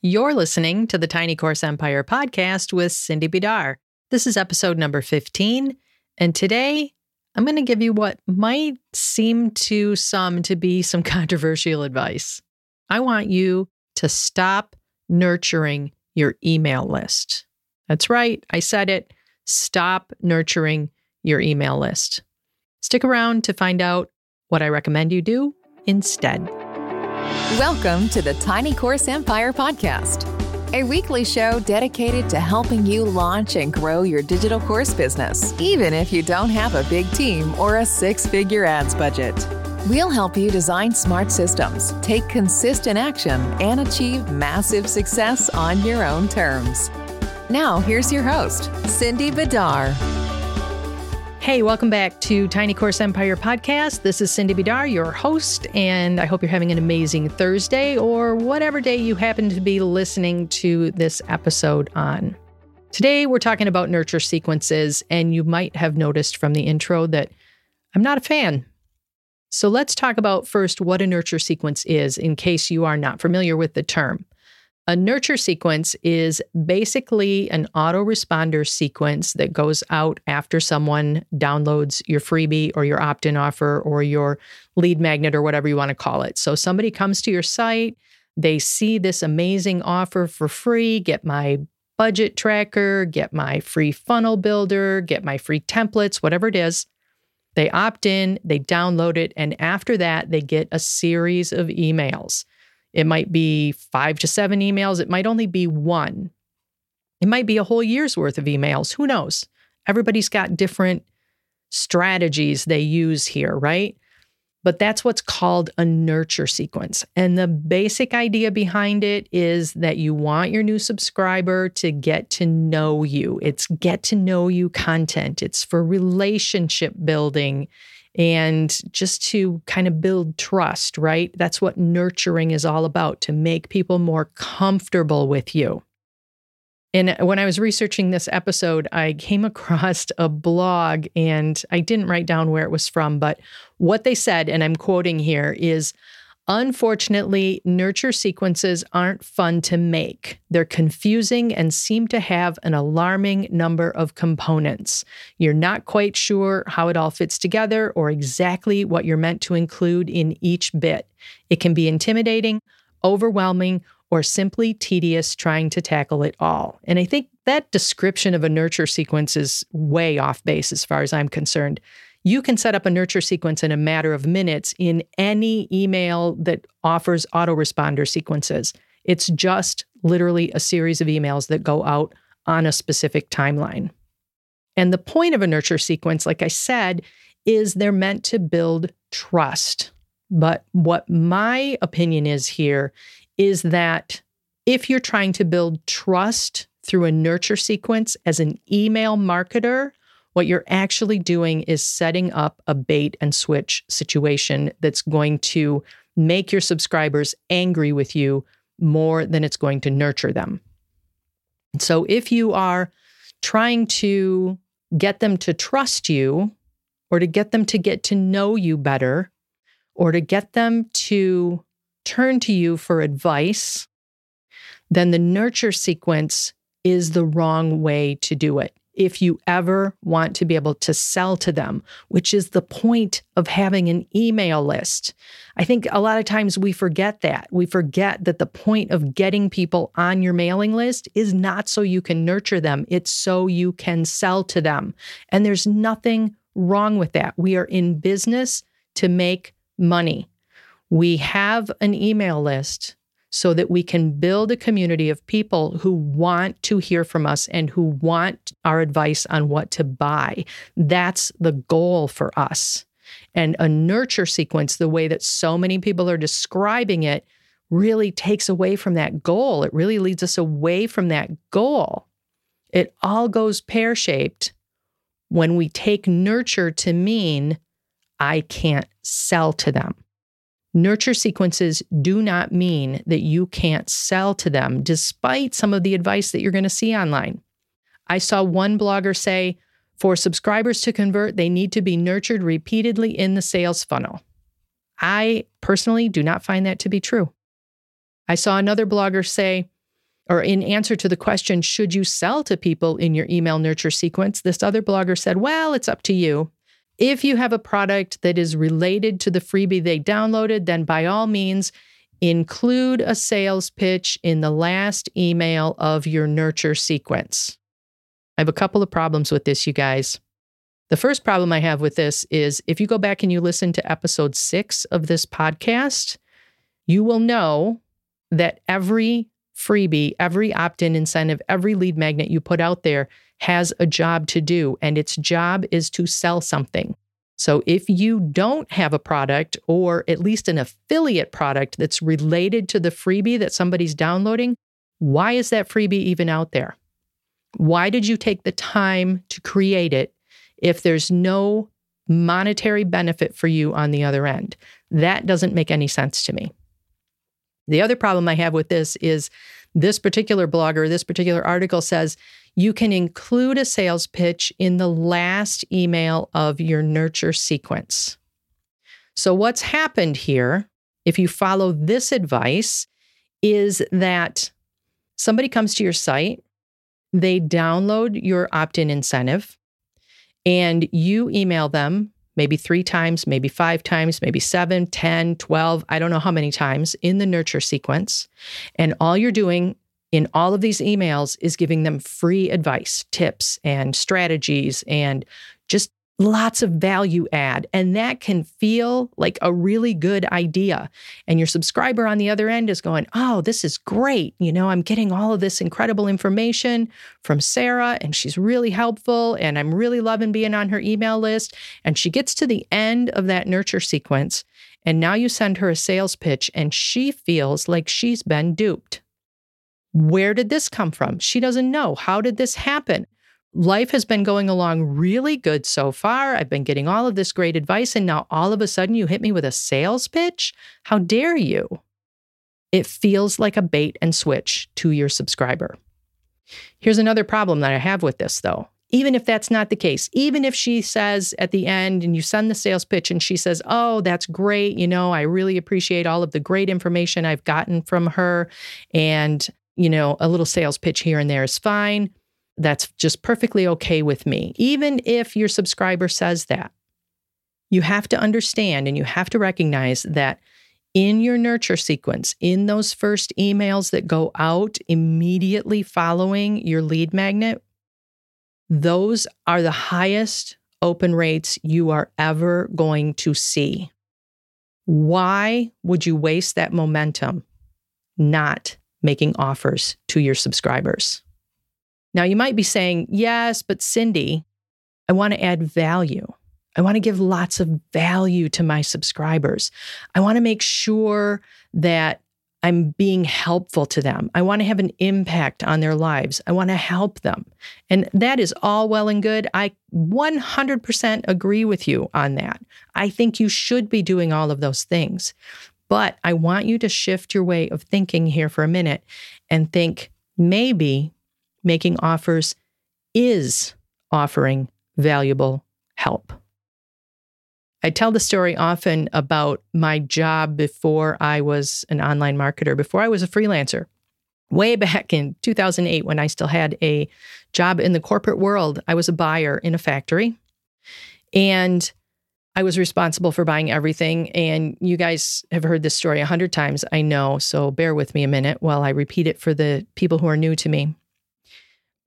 You're listening to the Tiny Course Empire podcast with Cindy Bidar. This is episode number 15, and today I'm going to give you what might seem to some to be some controversial advice. I want you to stop nurturing your email list. That's right, I said it. Stop nurturing your email list. Stick around to find out what I recommend you do instead. Welcome to the Tiny Course Empire podcast, a weekly show dedicated to helping you launch and grow your digital course business, even if you don't have a big team or a six figure ads budget. We'll help you design smart systems, take consistent action, and achieve massive success on your own terms. Now, here's your host, Cindy Bidar. Hey, welcome back to Tiny Course Empire podcast. This is Cindy Bidar, your host, and I hope you're having an amazing Thursday or whatever day you happen to be listening to this episode on. Today, we're talking about nurture sequences, and you might have noticed from the intro that I'm not a fan. So, let's talk about first what a nurture sequence is in case you are not familiar with the term. A nurture sequence is basically an autoresponder sequence that goes out after someone downloads your freebie or your opt in offer or your lead magnet or whatever you want to call it. So somebody comes to your site, they see this amazing offer for free, get my budget tracker, get my free funnel builder, get my free templates, whatever it is. They opt in, they download it, and after that, they get a series of emails. It might be five to seven emails. It might only be one. It might be a whole year's worth of emails. Who knows? Everybody's got different strategies they use here, right? But that's what's called a nurture sequence. And the basic idea behind it is that you want your new subscriber to get to know you. It's get to know you content, it's for relationship building and just to kind of build trust, right? That's what nurturing is all about to make people more comfortable with you. And when I was researching this episode, I came across a blog and I didn't write down where it was from, but what they said, and I'm quoting here, is Unfortunately, nurture sequences aren't fun to make. They're confusing and seem to have an alarming number of components. You're not quite sure how it all fits together or exactly what you're meant to include in each bit. It can be intimidating, overwhelming, or simply tedious trying to tackle it all. And I think that description of a nurture sequence is way off base as far as I'm concerned. You can set up a nurture sequence in a matter of minutes in any email that offers autoresponder sequences. It's just literally a series of emails that go out on a specific timeline. And the point of a nurture sequence, like I said, is they're meant to build trust. But what my opinion is here is that if you're trying to build trust through a nurture sequence as an email marketer, what you're actually doing is setting up a bait and switch situation that's going to make your subscribers angry with you more than it's going to nurture them. So if you are trying to get them to trust you or to get them to get to know you better or to get them to turn to you for advice, then the nurture sequence is the wrong way to do it if you ever want to be able to sell to them, which is the point of having an email list. I think a lot of times we forget that. We forget that the point of getting people on your mailing list is not so you can nurture them, it's so you can sell to them. And there's nothing wrong with that. We are in business to make money. We have an email list so that we can build a community of people who want to hear from us and who want our advice on what to buy. That's the goal for us. And a nurture sequence, the way that so many people are describing it, really takes away from that goal. It really leads us away from that goal. It all goes pear shaped when we take nurture to mean I can't sell to them. Nurture sequences do not mean that you can't sell to them, despite some of the advice that you're going to see online. I saw one blogger say, for subscribers to convert, they need to be nurtured repeatedly in the sales funnel. I personally do not find that to be true. I saw another blogger say, or in answer to the question, should you sell to people in your email nurture sequence? This other blogger said, well, it's up to you. If you have a product that is related to the freebie they downloaded, then by all means, include a sales pitch in the last email of your nurture sequence. I have a couple of problems with this, you guys. The first problem I have with this is if you go back and you listen to episode six of this podcast, you will know that every freebie, every opt in incentive, every lead magnet you put out there has a job to do, and its job is to sell something. So if you don't have a product or at least an affiliate product that's related to the freebie that somebody's downloading, why is that freebie even out there? Why did you take the time to create it if there's no monetary benefit for you on the other end? That doesn't make any sense to me. The other problem I have with this is this particular blogger, this particular article says you can include a sales pitch in the last email of your nurture sequence. So, what's happened here, if you follow this advice, is that somebody comes to your site, they download your opt in incentive, and you email them maybe three times, maybe five times, maybe seven, ten, twelve. I don't know how many times in the nurture sequence. And all you're doing in all of these emails is giving them free advice, tips, and strategies, and just lots of value add. And that can feel like a really good idea. And your subscriber on the other end is going, Oh, this is great. You know, I'm getting all of this incredible information from Sarah, and she's really helpful. And I'm really loving being on her email list. And she gets to the end of that nurture sequence. And now you send her a sales pitch, and she feels like she's been duped. Where did this come from? She doesn't know. How did this happen? life has been going along really good so far. I've been getting all of this great advice, and now all of a sudden you hit me with a sales pitch? How dare you? It feels like a bait and switch to your subscriber. Here's another problem that I have with this, though. Even if that's not the case, even if she says at the end and you send the sales pitch and she says, Oh, that's great. You know, I really appreciate all of the great information I've gotten from her. And, you know, a little sales pitch here and there is fine that's just perfectly okay with me, even if your subscriber says that. You have to understand and you have to recognize that in your nurture sequence, in those first emails that go out immediately following your lead magnet, those are the highest open rates you are ever going to see. Why would you waste that momentum not making offers to your subscribers? Now, you might be saying, yes, but Cindy, I want to add value. I want to give lots of value to my subscribers. I want to make sure that I'm being helpful to them. I want to have an impact on their lives. I want to help them. And that is all well and good. I 100% agree with you on that. I think you should be doing all of those things. But I want you to shift your way of thinking here for a minute and think maybe making offers is offering valuable help. I tell the story often about my job before I was an online marketer, before I was a freelancer. Way back in 2008, when I still had a job in the corporate world, I was a buyer in a factory. And I was responsible for buying everything. And you guys have heard this story a hundred times, I know. So bear with me a minute while I repeat it for the people who are new to me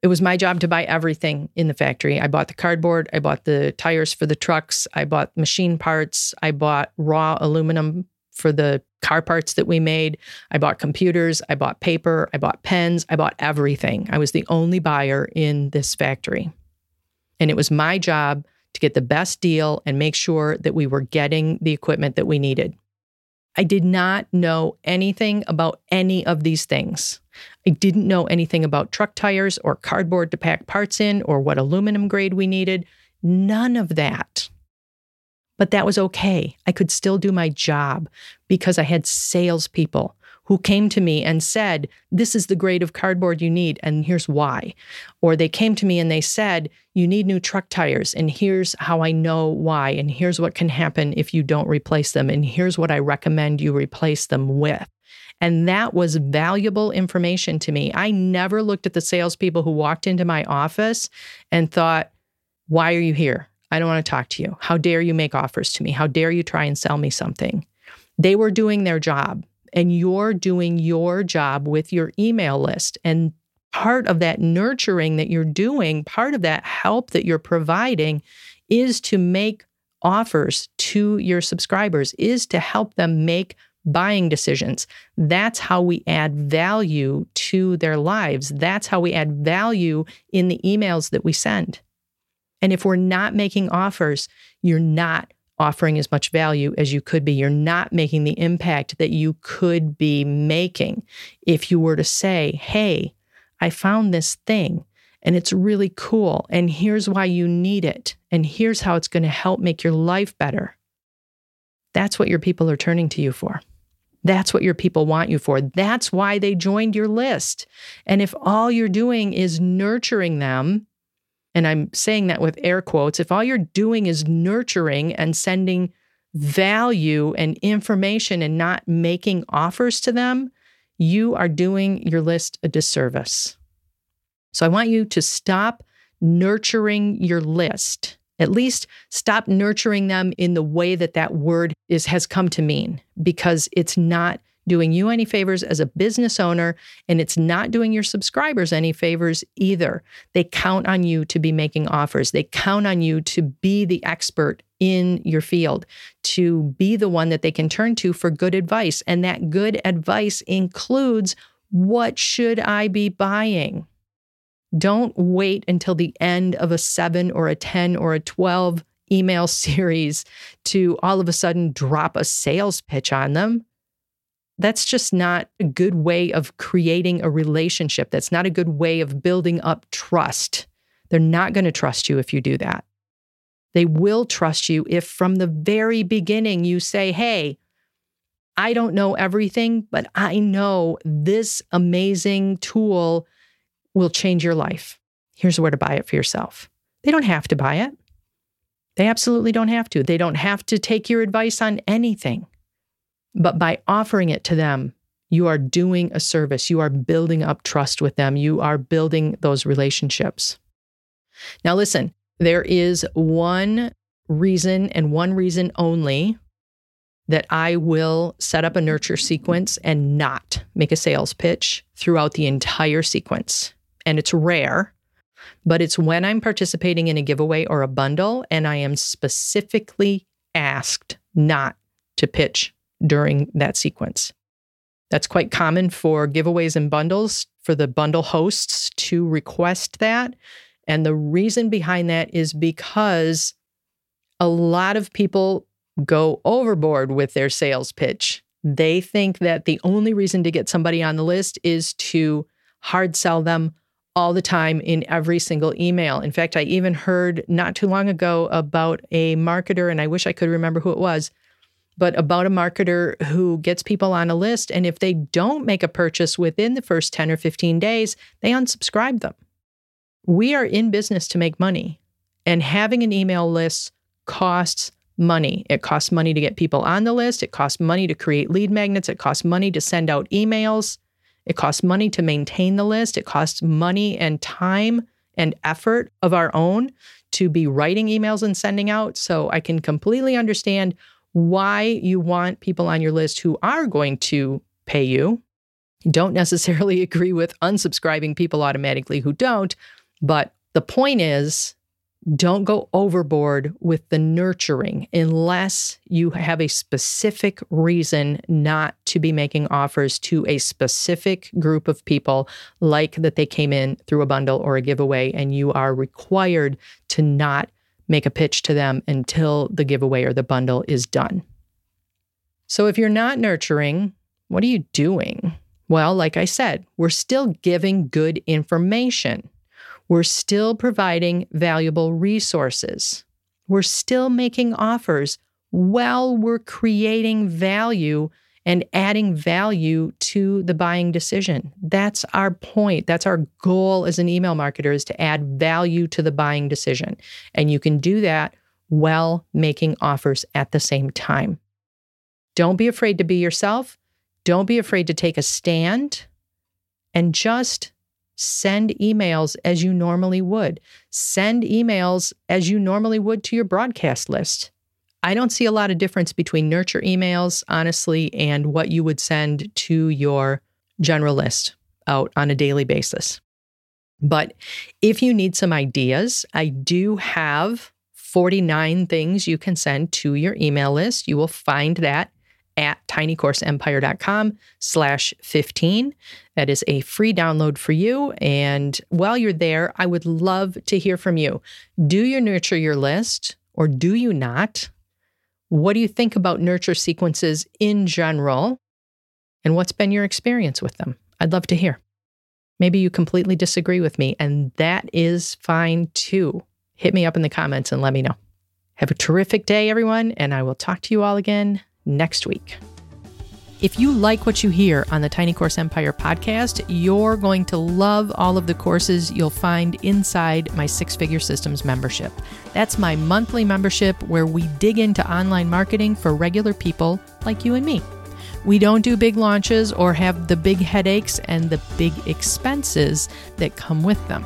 it was my job to buy everything in the factory. I bought the cardboard, I bought the tires for the trucks, I bought machine parts, I bought raw aluminum for the car parts that we made. I bought computers, I bought paper, I bought pens, I bought everything. I was the only buyer in this factory. And it was my job to get the best deal and make sure that we were getting the equipment that we needed. I did not know anything about any of these things. I didn't know anything about truck tires or cardboard to pack parts in or what aluminum grade we needed. None of that. But that was okay. I could still do my job because I had salespeople who came to me and said, This is the grade of cardboard you need, and here's why. Or they came to me and they said, You need new truck tires, and here's how I know why, and here's what can happen if you don't replace them, and here's what I recommend you replace them with. And that was valuable information to me. I never looked at the salespeople who walked into my office and thought, why are you here? I don't want to talk to you. How dare you make offers to me? How dare you try and sell me something? They were doing their job, and you're doing your job with your email list. And part of that nurturing that you're doing, part of that help that you're providing is to make offers to your subscribers, is to help them make buying decisions. That's how we add value to their lives. That's how we add value in the emails that we send. And if we're not making offers, you're not offering as much value as you could be. You're not making the impact that you could be making if you were to say, hey, I found this thing and it's really cool. And here's why you need it. And here's how it's going to help make your life better. That's what your people are turning to you for. That's what your people want you for. That's why they joined your list. And if all you're doing is nurturing them, and I'm saying that with air quotes, if all you're doing is nurturing and sending value and information and not making offers to them, you are doing your list a disservice. So I want you to stop nurturing your list. At least stop nurturing them in the way that that word is has come to mean because it's not doing you any favors as a business owner, and it's not doing your subscribers any favors either. They count on you to be making offers, they count on you to be the expert in your field, to be the one that they can turn to for good advice. And that good advice includes what should I be buying? Don't wait until the end of a seven or a 10 or a 12 email series to all of a sudden drop a sales pitch on them that's just not a good way of creating a relationship. That's not a good way of building up trust. They're not going to trust you if you do that. They will trust you if from the very beginning you say, Hey, I don't know everything, but I know this amazing tool will change your life. Here's where to buy it for yourself. They don't have to buy it. They absolutely don't have to. They don't have to take your advice on anything. But by offering it to them, you are doing a service. You are building up trust with them. You are building those relationships. Now, listen, there is one reason and one reason only that I will set up a nurture sequence and not make a sales pitch throughout the entire sequence. And it's rare, but it's when I'm participating in a giveaway or a bundle and I am specifically asked not to pitch during that sequence. That's quite common for giveaways and bundles for the bundle hosts to request that. And the reason behind that is because a lot of people go overboard with their sales pitch. They think that the only reason to get somebody on the list is to hard sell them all the time in every single email. In fact, I even heard not too long ago about a marketer, and I wish I could remember who it was, but about a marketer who gets people on a list. And if they don't make a purchase within the first 10 or 15 days, they unsubscribe them. We are in business to make money, and having an email list costs money. It costs money to get people on the list, it costs money to create lead magnets, it costs money to send out emails, it costs money to maintain the list, it costs money and time and effort of our own to be writing emails and sending out. So I can completely understand why you want people on your list who are going to pay you. Don't necessarily agree with unsubscribing people automatically who don't, but the point is don't go overboard with the nurturing unless you have a specific reason not to be making offers to a specific group of people, like that they came in through a bundle or a giveaway, and you are required to not make a pitch to them until the giveaway or the bundle is done. So if you're not nurturing, what are you doing? Well, like I said, we're still giving good information. We're still providing valuable resources. We're still making offers while we're creating value and adding value to the buying decision. That's our point. That's our goal as an email marketer is to add value to the buying decision. And you can do that while making offers at the same time. Don't be afraid to be yourself. Don't be afraid to take a stand and just send emails as you normally would. Send emails as you normally would to your broadcast list. I don't see a lot of difference between nurture emails, honestly, and what you would send to your general list out on a daily basis. But if you need some ideas, I do have 49 things you can send to your email list. You will find that at tinycourseempire.com slash 15. That is a free download for you. And while you're there, I would love to hear from you. Do you nurture your list or do you not? What do you think about nurture sequences in general? And what's been your experience with them? I'd love to hear. Maybe you completely disagree with me, and that is fine too. Hit me up in the comments and let me know. Have a terrific day, everyone, and I will talk to you all again next week. If you like what you hear on the Tiny Course Empire podcast, you're going to love all of the courses you'll find inside my Six Figure Systems membership. That's my monthly membership where we dig into online marketing for regular people like you and me. We don't do big launches or have the big headaches and the big expenses that come with them.